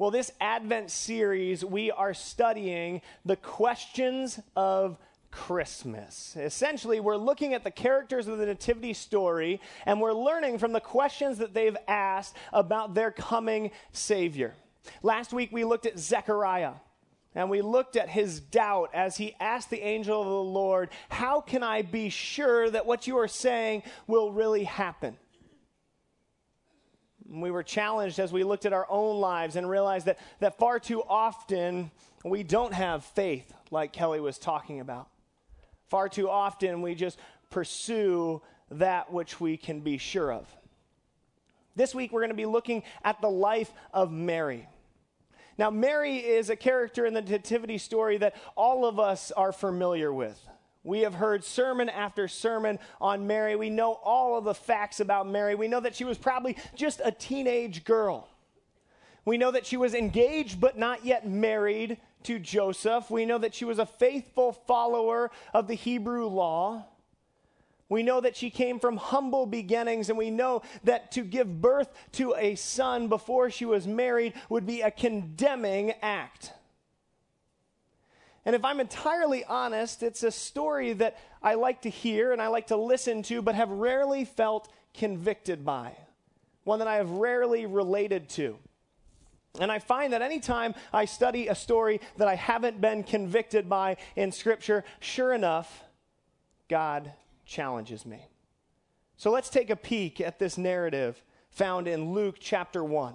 Well, this Advent series, we are studying the questions of Christmas. Essentially, we're looking at the characters of the Nativity story and we're learning from the questions that they've asked about their coming Savior. Last week, we looked at Zechariah. And we looked at his doubt as he asked the angel of the Lord, How can I be sure that what you are saying will really happen? We were challenged as we looked at our own lives and realized that, that far too often we don't have faith, like Kelly was talking about. Far too often we just pursue that which we can be sure of. This week we're going to be looking at the life of Mary. Now, Mary is a character in the Nativity story that all of us are familiar with. We have heard sermon after sermon on Mary. We know all of the facts about Mary. We know that she was probably just a teenage girl. We know that she was engaged but not yet married to Joseph. We know that she was a faithful follower of the Hebrew law. We know that she came from humble beginnings, and we know that to give birth to a son before she was married would be a condemning act. And if I'm entirely honest, it's a story that I like to hear and I like to listen to, but have rarely felt convicted by, one that I have rarely related to. And I find that anytime I study a story that I haven't been convicted by in Scripture, sure enough, God challenges me. So let's take a peek at this narrative found in Luke chapter 1.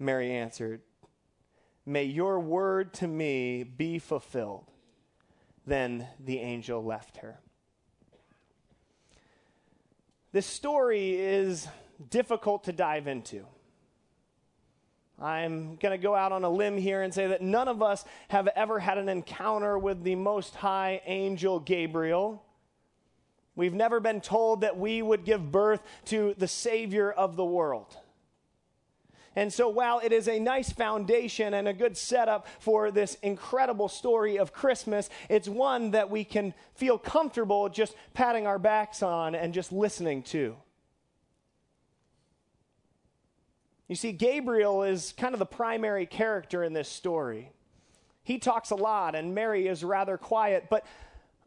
Mary answered, May your word to me be fulfilled. Then the angel left her. This story is difficult to dive into. I'm going to go out on a limb here and say that none of us have ever had an encounter with the Most High angel Gabriel. We've never been told that we would give birth to the Savior of the world. And so, while it is a nice foundation and a good setup for this incredible story of Christmas, it's one that we can feel comfortable just patting our backs on and just listening to. You see, Gabriel is kind of the primary character in this story. He talks a lot, and Mary is rather quiet, but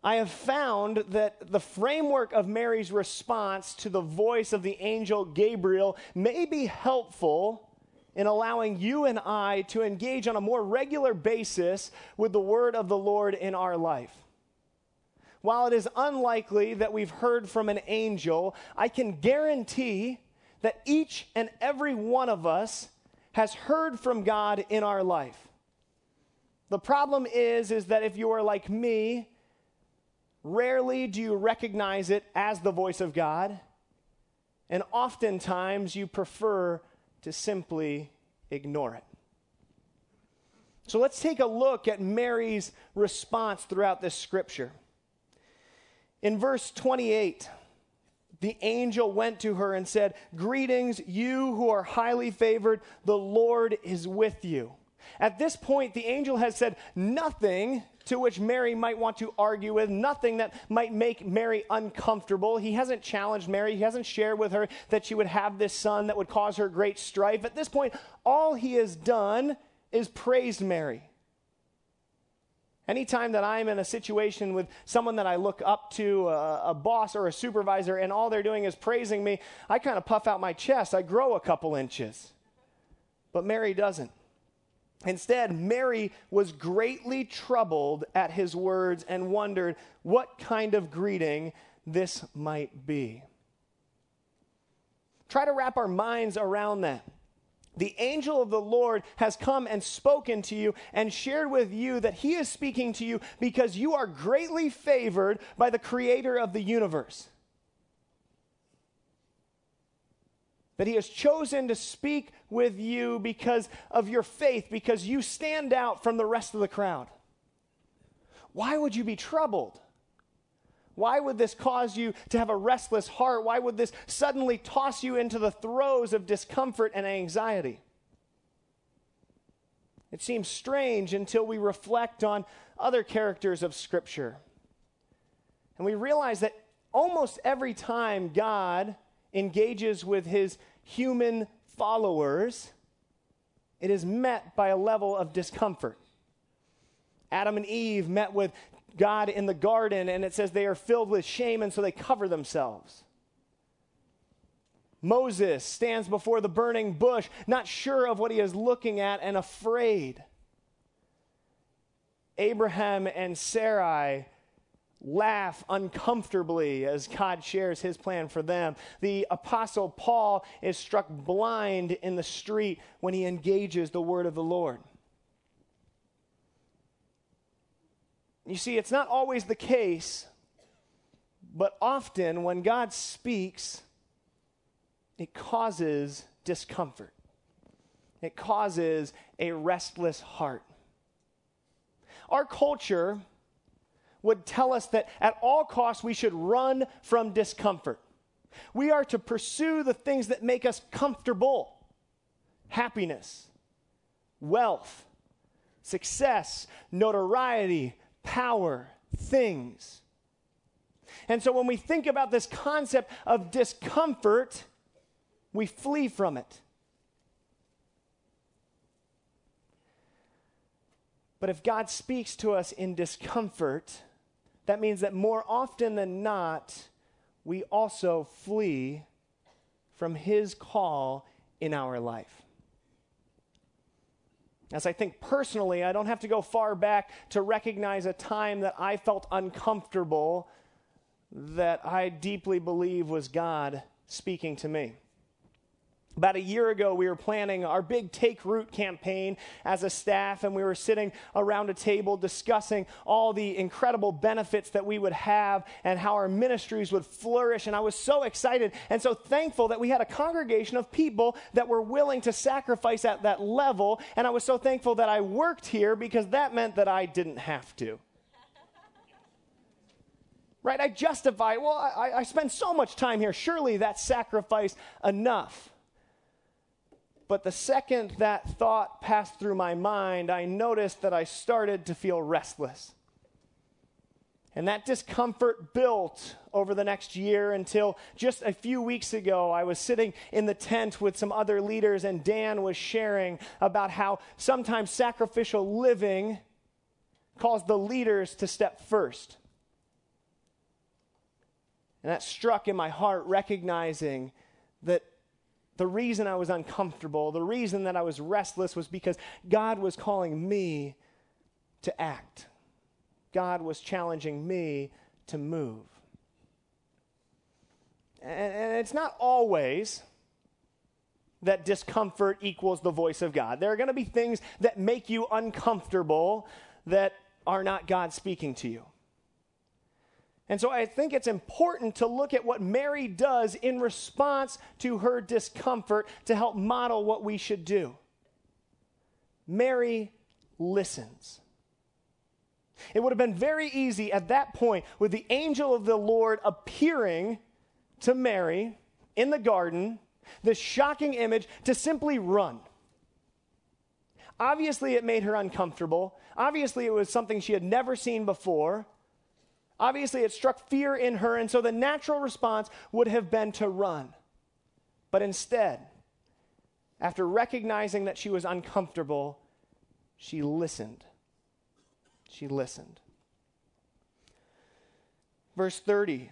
I have found that the framework of Mary's response to the voice of the angel Gabriel may be helpful in allowing you and I to engage on a more regular basis with the word of the Lord in our life. While it is unlikely that we've heard from an angel, I can guarantee that each and every one of us has heard from God in our life. The problem is is that if you are like me, rarely do you recognize it as the voice of God, and oftentimes you prefer to simply ignore it. So let's take a look at Mary's response throughout this scripture. In verse 28, the angel went to her and said, Greetings, you who are highly favored, the Lord is with you. At this point, the angel has said nothing to which Mary might want to argue with, nothing that might make Mary uncomfortable. He hasn't challenged Mary, he hasn't shared with her that she would have this son that would cause her great strife. At this point, all he has done is praised Mary. Anytime that I'm in a situation with someone that I look up to, a, a, boss or a supervisor, and all they're doing is praising me, I kind of puff out my chest. I grow a couple inches. But Mary doesn't. Instead, Mary was greatly troubled at his words and wondered what kind of greeting this might be. Try to wrap our minds around that. The angel of the Lord has come and spoken to you and shared with you that he is speaking to you because you are greatly favored by the creator of the universe. That he has chosen to speak with you because of your faith, because you stand out from the rest of the crowd. Why would you be troubled? Why would this cause you to have a restless heart? Why would this suddenly toss you into the throes of discomfort and anxiety? It seems strange until we reflect on other characters of Scripture. And we realize that almost every time God engages with his human followers, it is met by a level of discomfort. Adam and Eve met with God in the garden, and it says they are filled with shame, and so they cover themselves. Moses stands before the burning bush, not sure of what he is looking at and afraid. Abraham and Sarai laugh uncomfortably as God shares his plan for them. The apostle Paul is struck blind in the street when he engages the word of the Lord. You see, it's not always the case, but often when God speaks, it causes discomfort. It causes a restless heart. Our culture would tell us that at all costs we should run from discomfort. We are to pursue the things that make us comfortable happiness, wealth, success, notoriety, power, things. And so when we think about this concept of discomfort, we flee from it. But if God speaks to us in discomfort, that means that more often than not, we also flee from His call in our life. As I think personally, I don't have to go far back to recognize a time that I felt uncomfortable that I deeply believe was God speaking to me. About a year ago, we were planning our big Take Root campaign as a staff, and we were sitting around a table discussing all the incredible benefits that we would have and how our ministries would flourish. And I was so excited and so thankful that we had a congregation of people that were willing to sacrifice at that level. And I was so thankful that I worked here because that meant that I didn't have to. right? I justify, well, I, I spend so much time here. Surely that's sacrifice enough. But the second that thought passed through my mind, I noticed that I started to feel restless. And that discomfort built over the next year until just a few weeks ago, I was sitting in the tent with some other leaders, and Dan was sharing about how sometimes sacrificial living caused the leaders to step first. And that struck in my heart, recognizing that the reason I was uncomfortable, the reason that I was restless was because God was calling me to act. God was challenging me to move. And, and, it's not always that discomfort equals the voice of God. There are going to be things that make you uncomfortable that are not God speaking to you. And so I think it's important to look at what Mary does in response to her discomfort to help model what we should do. Mary listens. It would have been very easy at that point with the angel of the Lord appearing to Mary in the garden this shocking image to simply run. Obviously, it made her uncomfortable. Obviously, it was something she had never seen before. Obviously, it struck fear in her, and so the natural response would have been to run. But instead, after recognizing that she was uncomfortable, she listened. She listened. Verse 30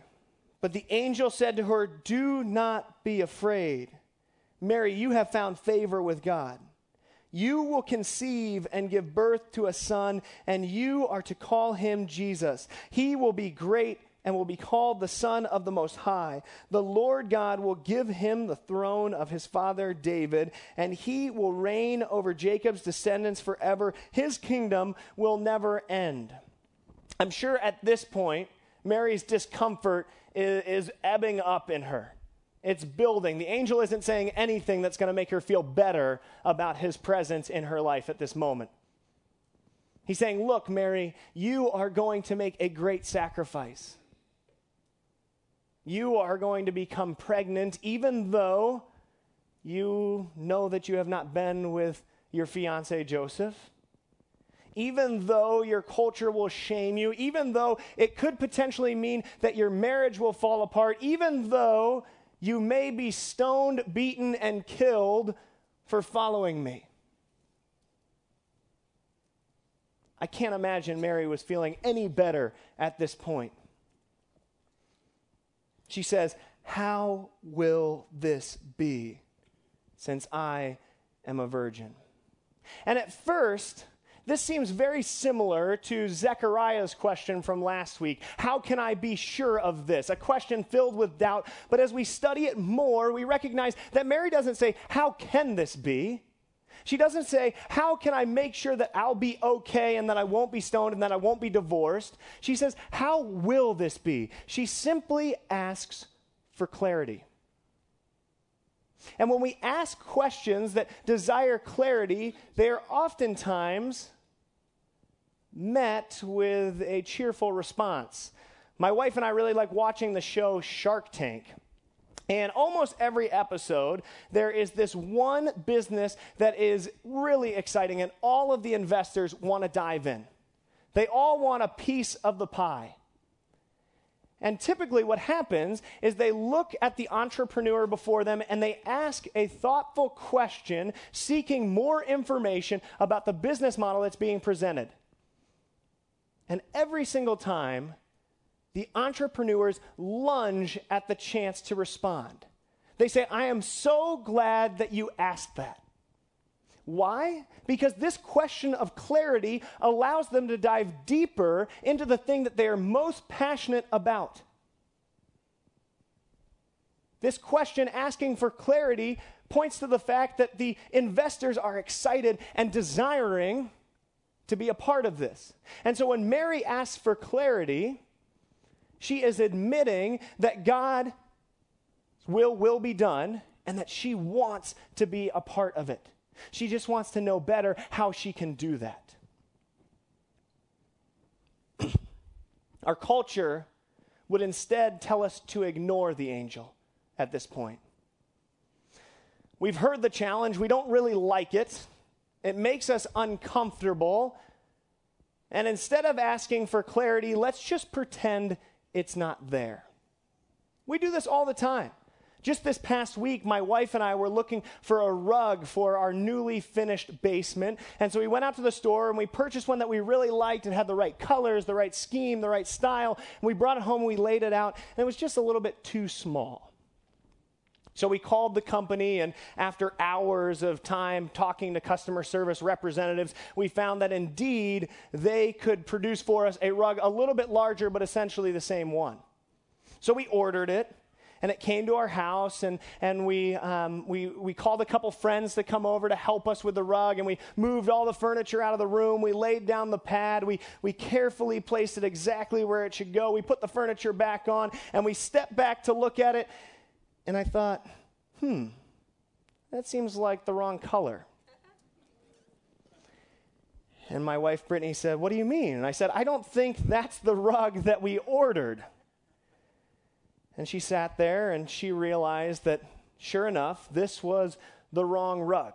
But the angel said to her, Do not be afraid. Mary, you have found favor with God. You will conceive and give birth to a son, and you are to call him Jesus. He will be great and will be called the Son of the Most High. The Lord God will give him the throne of his father David, and he will reign over Jacob's descendants forever. His kingdom will never end. I'm sure at this point, Mary's discomfort is, is ebbing up in her. It's building. The angel isn't saying anything that's going to make her feel better about his presence in her life at this moment. He's saying, Look, Mary, you are going to make a great sacrifice. You are going to become pregnant, even though you know that you have not been with your fiance Joseph. Even though your culture will shame you, even though it could potentially mean that your marriage will fall apart, even though you may be stoned, beaten, and killed for following me. I can't imagine Mary was feeling any better at this point. She says, How will this be since I am a virgin? And at first, this seems very similar to Zechariah's question from last week. How can I be sure of this? A question filled with doubt. But as we study it more, we recognize that Mary doesn't say, How can this be? She doesn't say, How can I make sure that I'll be okay and that I won't be stoned and that I won't be divorced? She says, How will this be? She simply asks for clarity. And when we ask questions that desire clarity, they are oftentimes met with a cheerful response. My wife and I really like watching the show Shark Tank. And almost every episode, there is this one business that is really exciting, and all of the investors want to dive in. They all want a piece of the pie. And typically, what happens is they look at the entrepreneur before them and they ask a thoughtful question, seeking more information about the business model that's being presented. And every single time, the entrepreneurs lunge at the chance to respond. They say, I am so glad that you asked that. Why? Because this question of clarity allows them to dive deeper into the thing that they are most passionate about. This question asking for clarity points to the fact that the investors are excited and desiring to be a part of this. And so when Mary asks for clarity, she is admitting that God will will be done and that she wants to be a part of it. She just wants to know better how she can do that. Our culture would instead tell us to ignore the angel at this point. We've heard the challenge, we don't really like it. It makes us uncomfortable. And instead of asking for clarity, let's just pretend it's not there. We do this all the time. Just this past week, my wife and I were looking for a rug for our newly finished basement. And so we went out to the store and we purchased one that we really liked and had the right colors, the right scheme, the right style. And we brought it home and we laid it out, and it was just a little bit too small. So we called the company, and after hours of time talking to customer service representatives, we found that indeed they could produce for us a rug a little bit larger, but essentially the same one. So we ordered it, and it came to our house, and, and we, um, we, we called a couple friends to come over to help us with the rug, and we moved all the furniture out of the room. We laid down the pad. We, we carefully placed it exactly where it should go. We put the furniture back on, and we stepped back to look at it and I thought, hmm, that seems like the wrong color. And my wife Brittany said, What do you mean? And I said, I don't think that's the rug that we ordered. And she sat there and she realized that, sure enough, this was the wrong rug.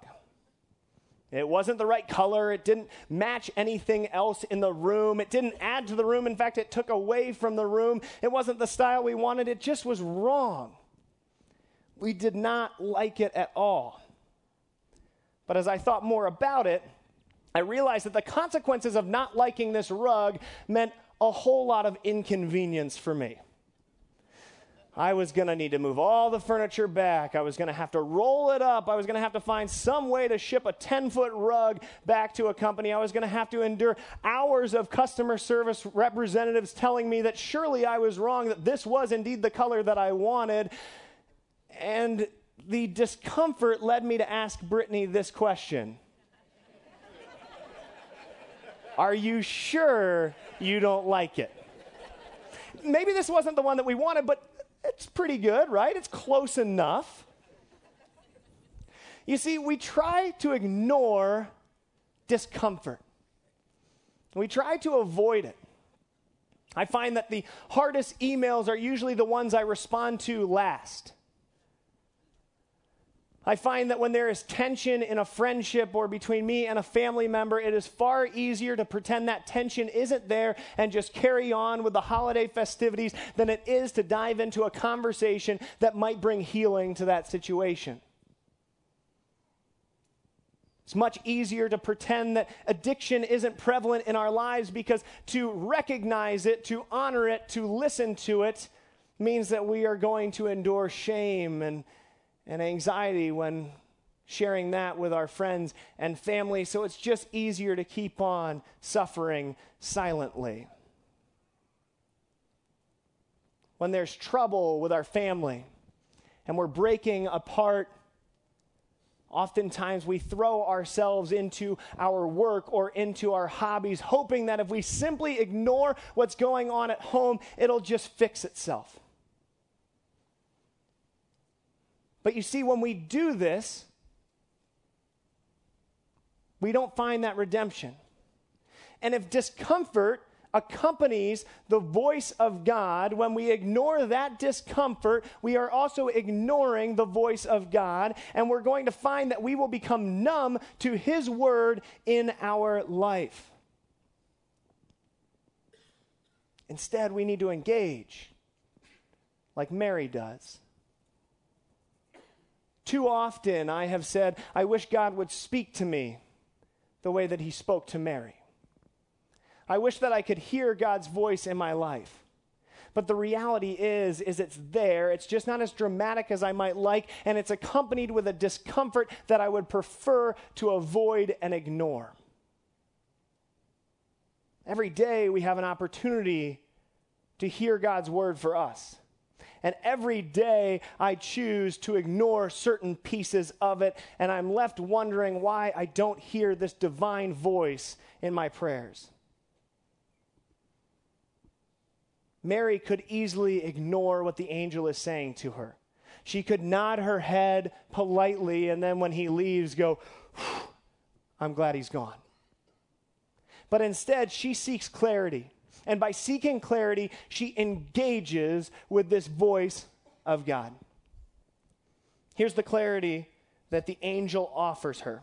It wasn't the right color. It didn't match anything else in the room. It didn't add to the room. In fact, it took away from the room. It wasn't the style we wanted. It just was wrong. We did not like it at all. But as I thought more about it, I realized that the consequences of not liking this rug meant a whole lot of inconvenience for me. I was going to need to move all the furniture back. I was going to have to roll it up. I was going to have to find some way to ship a 10 foot rug back to a company. I was going to have to endure hours of customer service representatives telling me that surely I was wrong, that this was indeed the color that I wanted. And the discomfort led me to ask Brittany this question Are you sure you don't like it? Maybe this wasn't the one that we wanted, but it's pretty good, right? It's close enough. You see, we try to ignore discomfort, we try to avoid it. I find that the hardest emails are usually the ones I respond to last. I find that when there is tension in a friendship or between me and a family member, it is far easier to pretend that tension isn't there and just carry on with the holiday festivities than it is to dive into a conversation that might bring healing to that situation. It's much easier to pretend that addiction isn't prevalent in our lives because to recognize it, to honor it, to listen to it means that we are going to endure shame and and anxiety when sharing that with our friends and family. So it's just easier to keep on suffering silently. When there's trouble with our family and we're breaking apart, oftentimes we throw ourselves into our work or into our hobbies, hoping that if we simply ignore what's going on at home, it'll just fix itself. But you see, when we do this, we don't find that redemption. And if discomfort accompanies the voice of God, when we ignore that discomfort, we are also ignoring the voice of God, and we're going to find that we will become numb to His word in our life. Instead, we need to engage like Mary does. Too often I have said, I wish God would speak to me the way that he spoke to Mary. I wish that I could hear God's voice in my life. But the reality is is it's there. It's just not as dramatic as I might like and it's accompanied with a discomfort that I would prefer to avoid and ignore. Every day we have an opportunity to hear God's word for us. And every day I choose to ignore certain pieces of it, and I'm left wondering why I don't hear this divine voice in my prayers. Mary could easily ignore what the angel is saying to her. She could nod her head politely, and then when he leaves, go, I'm glad he's gone. But instead, she seeks clarity. And by seeking clarity, she engages with this voice of God. Here's the clarity that the angel offers her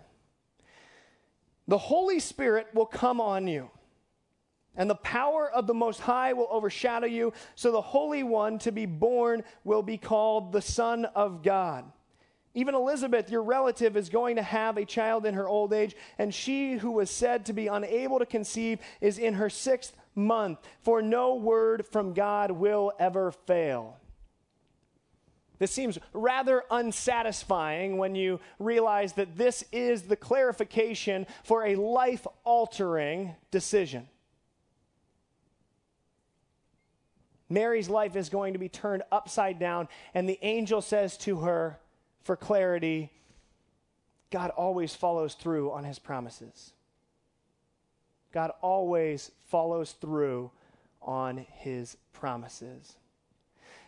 The Holy Spirit will come on you, and the power of the Most High will overshadow you. So the Holy One to be born will be called the Son of God. Even Elizabeth, your relative, is going to have a child in her old age, and she who was said to be unable to conceive is in her sixth month, for no word from God will ever fail. This seems rather unsatisfying when you realize that this is the clarification for a life altering decision. Mary's life is going to be turned upside down, and the angel says to her, for clarity, God always follows through on his promises. God always follows through on his promises.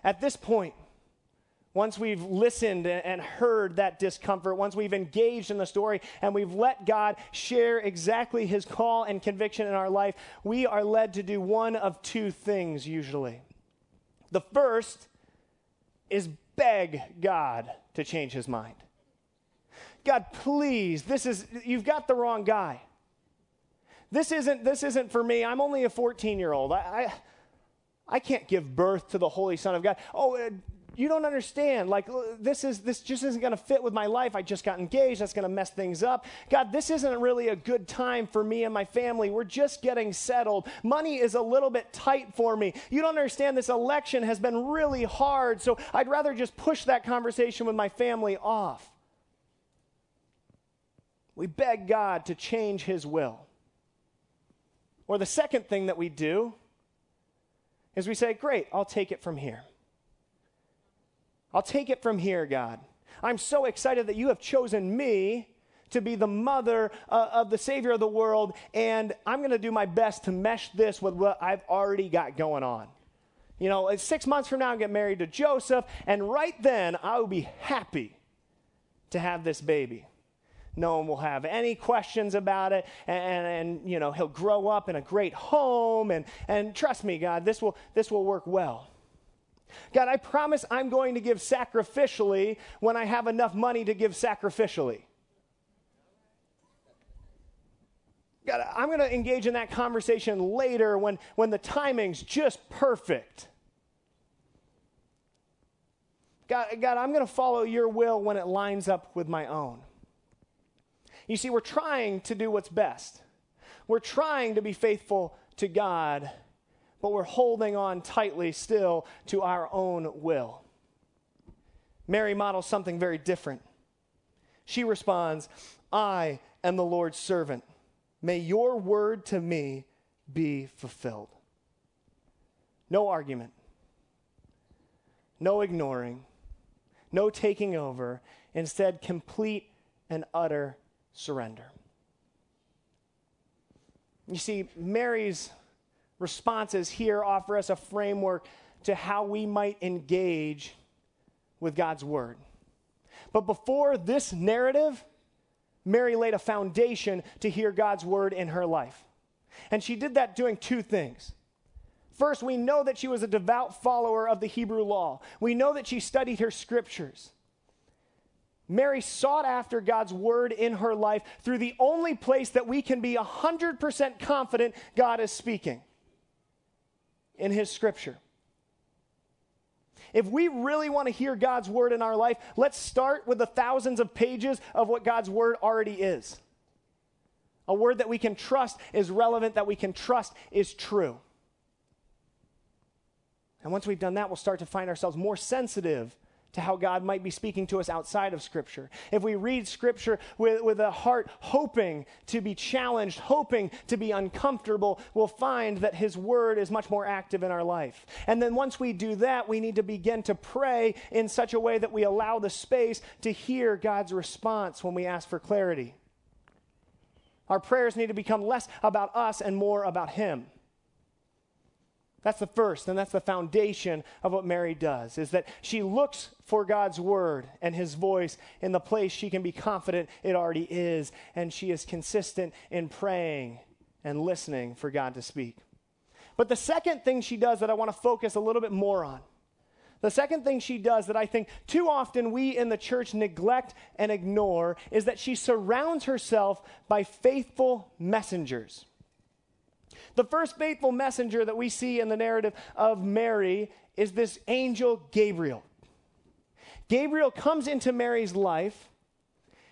At this point, once we've listened and heard that discomfort, once we've engaged in the story and we've let God share exactly his call and conviction in our life, we are led to do one of two things usually. The first is beg God to change his mind. God, please, this is, you've got the wrong guy. This isn't, this isn't for me. I'm only a 14 year old. I, I, I, can't give birth to the Holy Son of God. Oh, uh, you don't understand. Like, this is, this just isn't going to fit with my life. I just got engaged. That's going to mess things up. God, this isn't really a good time for me and my family. We're just getting settled. Money is a little bit tight for me. You don't understand. This election has been really hard. So I'd rather just push that conversation with my family off. We beg God to change his will. Or the second thing that we do is we say, Great, I'll take it from here. I'll take it from here, God. I'm so excited that you have chosen me to be the mother uh, of the Savior of the world, and I'm going to do my best to mesh this with what I've already got going on. You know, six months from now, I'll get married to Joseph, and right then, I will be happy to have this baby. No one will have any questions about it, and, and, and you know, he'll grow up in a great home, and, and trust me, God, this will, this will work well. God, I promise I'm going to give sacrificially when I have enough money to give sacrificially. God, I'm going to engage in that conversation later when, when the timing's just perfect. God, God, I'm going to follow your will when it lines up with my own. You see, we're trying to do what's best. We're trying to be faithful to God but we're holding on tightly still to our own will. Mary models something very different. She responds, I am the Lord's servant. May your word to me be fulfilled. No argument, no ignoring, no taking over. Instead, complete and utter surrender. You see, Mary's responses here offer us a framework to how we might engage with God's word. But before this narrative, Mary laid a foundation to hear God's word in her life. And she did that doing two things. First, we know that she was a devout follower of the Hebrew law. We know that she studied her scriptures. Mary sought after God's word in her life through the only place that we can be 100% confident God is speaking in His Scripture. If we really want to hear God's word in our life, let's start with the thousands of pages of what God's word already is. A word that we can trust is relevant, that we can trust is true. And once we've done that, we'll start to find ourselves more sensitive to how God might be speaking to us outside of Scripture. If we read Scripture with, with a heart hoping to be challenged, hoping to be uncomfortable, we'll find that His Word is much more active in our life. And then once we do that, we need to begin to pray in such a way that we allow the space to hear God's response when we ask for clarity. Our prayers need to become less about us and more about Him. That's the first, and that's the foundation of what Mary does, is that she looks for God's word and his voice in the place she can be confident it already is, and she is consistent in praying and listening for God to speak. But the second thing she does that I want to focus a little bit more on, the second thing she does that I think too often we in the church neglect and ignore is that she surrounds herself by faithful messengers. The first faithful messenger that we see in the narrative of Mary is this angel Gabriel. Gabriel comes into Mary's life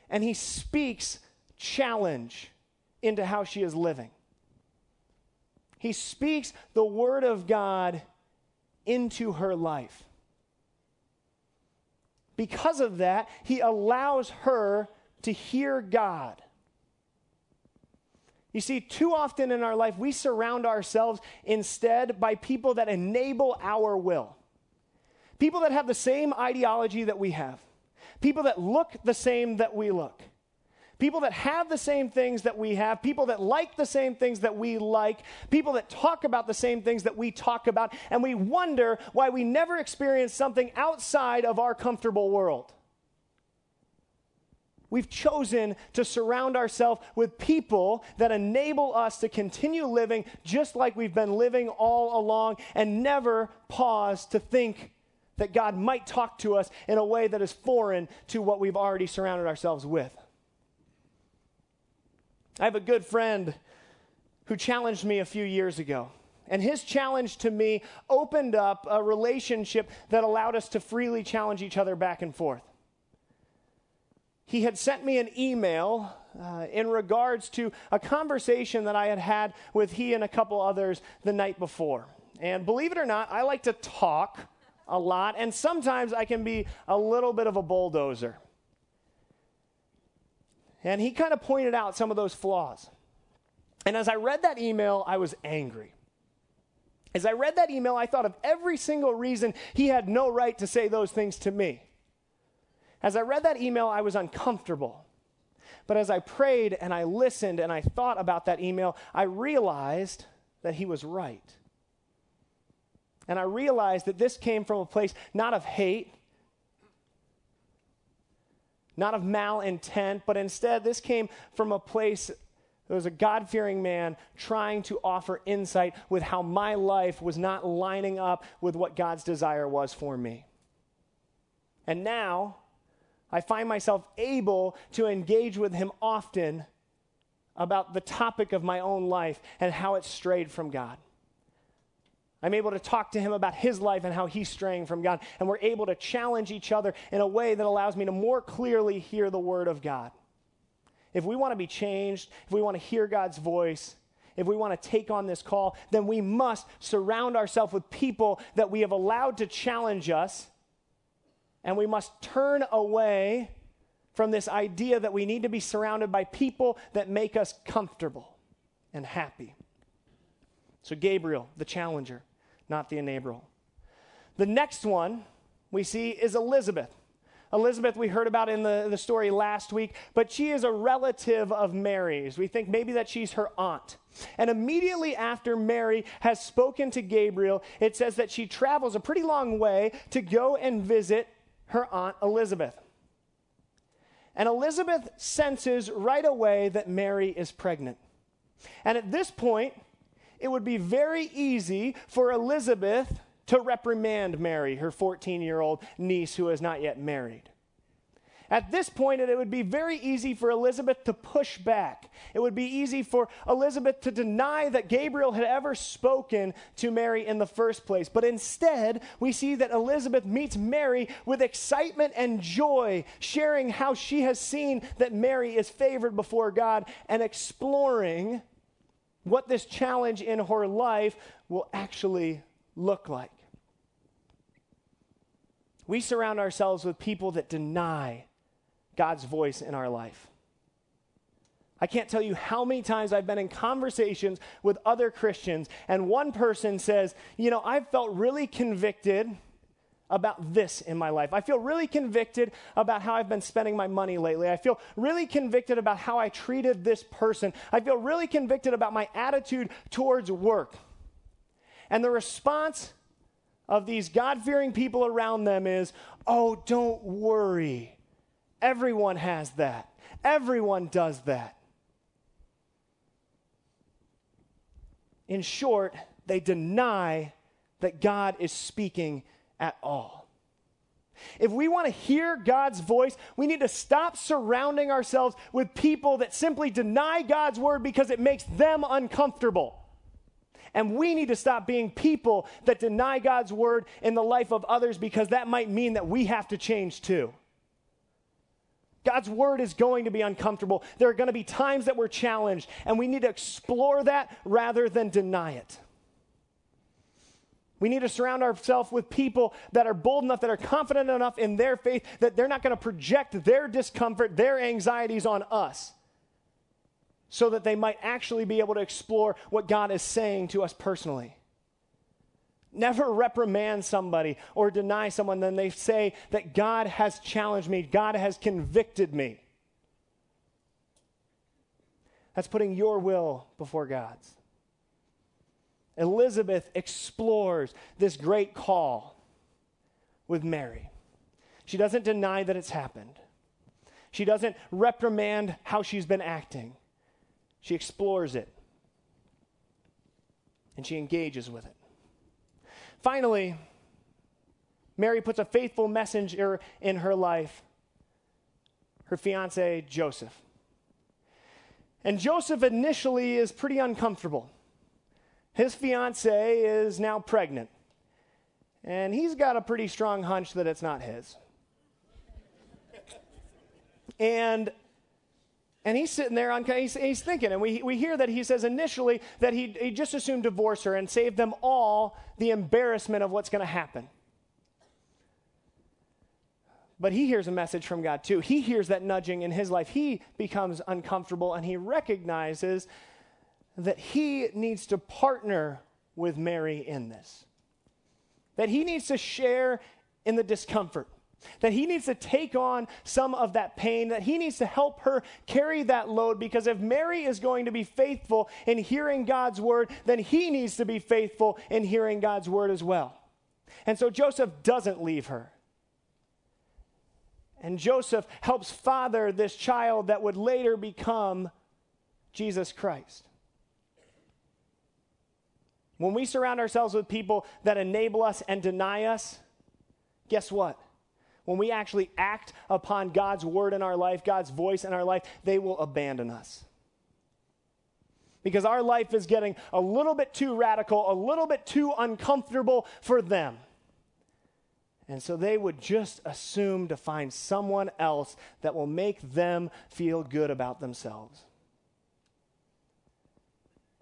and he speaks challenge into how she is living. He speaks the word of God into her life. Because of that, he allows her to hear God. You see, too often in our life, we surround ourselves instead by people that enable our will. People that have the same ideology that we have. People that look the same that we look. People that have the same things that we have. People that like the same things that we like. People that talk about the same things that we talk about. And we wonder why we never experience something outside of our comfortable world. We've chosen to surround ourselves with people that enable us to continue living just like we've been living all along and never pause to think that God might talk to us in a way that is foreign to what we've already surrounded ourselves with. I have a good friend who challenged me a few years ago. And his challenge to me opened up a relationship that allowed us to freely challenge each other back and forth. He had sent me an email uh, in regards to a conversation that I had had with he and a couple others the night before. And believe it or not, I like to talk a lot, and sometimes I can be a little bit of a bulldozer. And he kind of pointed out some of those flaws. And as I read that email, I was angry. As I read that email, I thought of every single reason he had no right to say those things to me. As I read that email, I was uncomfortable. But as I prayed and I listened and I thought about that email, I realized that he was right. And I realized that this came from a place not of hate, not of malintent, but instead this came from a place there was a God fearing man trying to offer insight with how my life was not lining up with what God's desire was for me. And now I find myself able to engage with him often about the topic of my own life and how it strayed from God. I'm able to talk to him about his life and how he's straying from God. And we're able to challenge each other in a way that allows me to more clearly hear the word of God. If we want to be changed, if we want to hear God's voice, if we want to take on this call, then we must surround ourselves with people that we have allowed to challenge us. And we must turn away from this idea that we need to be surrounded by people that make us comfortable and happy. So, Gabriel, the challenger not the enabler. The next one we see is Elizabeth. Elizabeth, we heard about in the, the story last week, but she is a relative of Mary's. We think maybe that she's her aunt. And immediately after Mary has spoken to Gabriel, it says that she travels a pretty long way to go and visit her aunt Elizabeth. And Elizabeth senses right away that Mary is pregnant. And at this point, it would be very easy for Elizabeth to reprimand Mary, her 14 year old niece who is not yet married. At this point, it would be very easy for Elizabeth to push back. It would be easy for Elizabeth to deny that Gabriel had ever spoken to Mary in the first place. But instead, we see that Elizabeth meets Mary with excitement and joy, sharing how she has seen that Mary is favored before God and exploring what this challenge in her life will actually look like. We surround ourselves with people that deny God's voice in our life. I can't tell you how many times I've been in conversations with other Christians, and one person says, You know, I've felt really convicted about this in my life. I feel really convicted about how I've been spending my money lately. I feel really convicted about how I treated this person. I feel really convicted about my attitude towards work. And the response of these God fearing people around them is, oh, don't worry. Everyone has that, everyone does that. In short, they deny that God is speaking at all. If we want to hear God's voice, we need to stop surrounding ourselves with people that simply deny God's word because it makes them uncomfortable. And we need to stop being people that deny God's word in the life of others because that might mean that we have to change too. God's word is going to be uncomfortable. There are going to be times that we're challenged, and we need to explore that rather than deny it. We need to surround ourselves with people that are bold enough, that are confident enough in their faith, that they're not going to project their discomfort, their anxieties on us, so that they might actually be able to explore what God is saying to us personally. Never reprimand somebody or deny someone, then they say that God has challenged me, God has convicted me. That's putting your will before God's. Elizabeth explores this great call with Mary. She doesn't deny that it's happened. She doesn't reprimand how she's been acting. She explores it and she engages with it. Finally, Mary puts a faithful messenger in her life, her fiance, Joseph. And Joseph initially is pretty uncomfortable. His fiance is now pregnant, and he's got a pretty strong hunch that it's not his. and and he's sitting there on he's, he's thinking and we, we hear that he says initially that he, he just assumed divorce her and save them all the embarrassment of what's going to happen. But he hears a message from god too. He hears that nudging in his life. He becomes uncomfortable and he recognizes that he needs to partner with mary in this. That he needs to share in the discomfort that he needs to take on some of that pain, that he needs to help her carry that load because if Mary is going to be faithful in hearing God's word, then he needs to be faithful in hearing God's word as well. And so Joseph doesn't leave her. And Joseph helps father this child that would later become Jesus Christ. When we surround ourselves with people that enable us and deny us, guess what? When we actually act upon God's word in our life, God's voice in our life, they will abandon us. Because our life is getting a little bit too radical, a little bit too uncomfortable for them. And so they would just assume to find someone else that will make them feel good about themselves.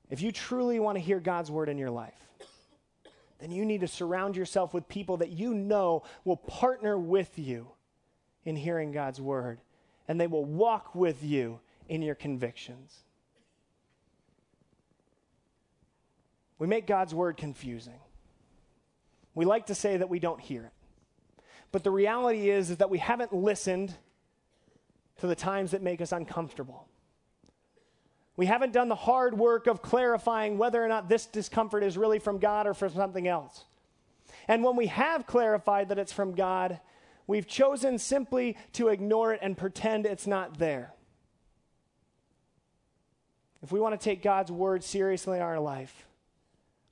If you truly want to hear God's word in your life, then you need to surround yourself with people that you know will partner with you in hearing God's word, and they will walk with you in your convictions. We make God's word confusing. We like to say that we don't hear it. But the reality is, is that we haven't listened to the times that make us uncomfortable. We haven't done the hard work of clarifying whether or not this discomfort is really from God or from something else. And when we have clarified that it's from God, we've chosen simply to ignore it and pretend it's not there. If we want to take God's word seriously in our life,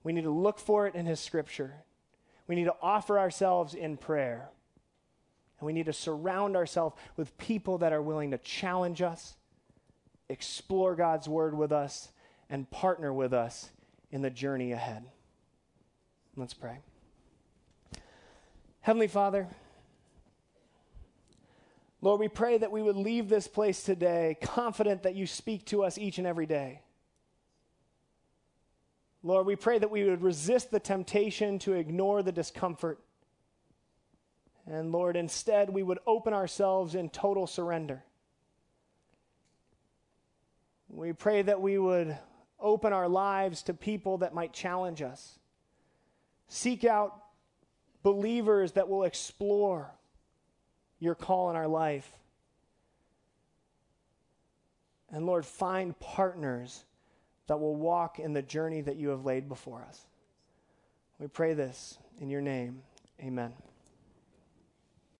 we need to look for it in His scripture. We need to offer ourselves in prayer. And we need to surround ourselves with people that are willing to challenge us explore God's word with us, and partner with us in the journey ahead. Let's pray. Heavenly Father, Lord, we pray that we would leave this place today confident that you speak to us each and every day. Lord, we pray that we would resist the temptation to ignore the discomfort. And Lord, instead, we would open ourselves in total surrender. We pray that we would open our lives to people that might challenge us. Seek out believers that will explore your call in our life. And Lord, find partners that will walk in the journey that you have laid before us. We pray this in your name. Amen.